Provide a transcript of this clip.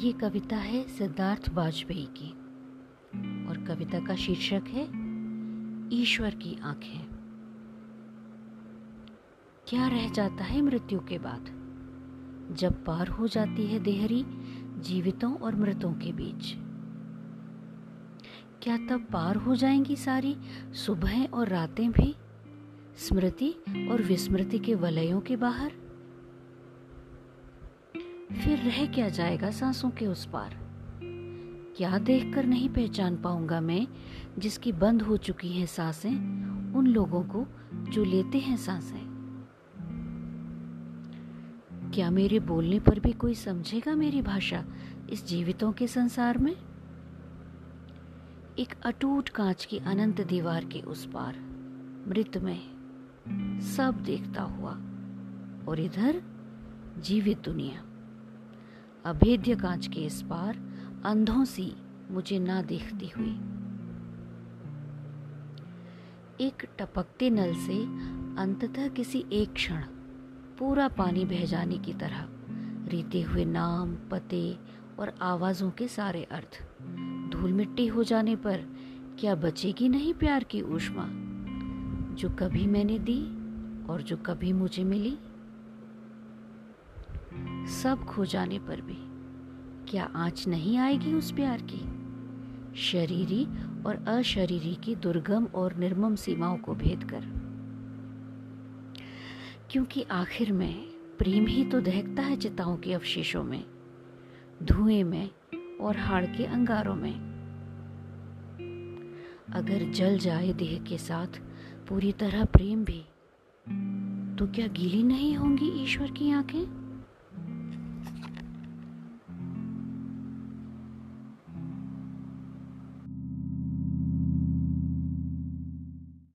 ये कविता है सिद्धार्थ वाजपेयी की। और कविता का शीर्षक है, ईश्वर की आँखें। क्या रह जाता है मृत्यु के बाद? जब पार हो जाती है देहरी, जीवितों और मृतों के बीच। क्या तब पार हो जाएँगी सारी सुबह और रातें भी? स्मृति और विस्मृति के वलयों के बाहर? रह क्या जाएगा सांसों के उस पार? क्या देखकर नहीं पहचान पाऊँगा मैं जिसकी बंद हो चुकी हैं साँसें, उन लोगों को जो लेते हैं साँसें? क्या मेरे बोलने पर भी कोई समझेगा मेरी भाषा इस जीवितों के संसार में? एक अटूट कांच की अनंत दीवार के उस पार, मृत में, सब देखता हुआ, और इधर जीवित दुनिया। अभेद्य कांच के इस पार अंधों सी मुझे ना देखती हुई एक टपकते नल से अंततः किसी एक क्षण पूरा पानी बह जाने की तरह रीते हुए नाम, पते और आवाजों के सारे अर्थ धूल मिट्टी हो जाने पर क्या बचेगी नहीं प्यार की ऊष्मा, जो कभी मैंने दी और जो कभी मुझे मिली? सब खो जाने पर भी। क्या आँच नहीं आएगी उस प्यार की? शरीरी और अशरीरी की दुर्गम और निर्मम सीमाओं को भेद कर। क्योंकि आखिर में प्रेम ही तो दहकता है चिताओं के अवशेषों में, धुएँ में और हाड़ के अंगारों में। अगर जल जाए देह के साथ पूरी तरह प्रेम भी तो क्या गीली नहीं होंगी ईश्वर की आँखें?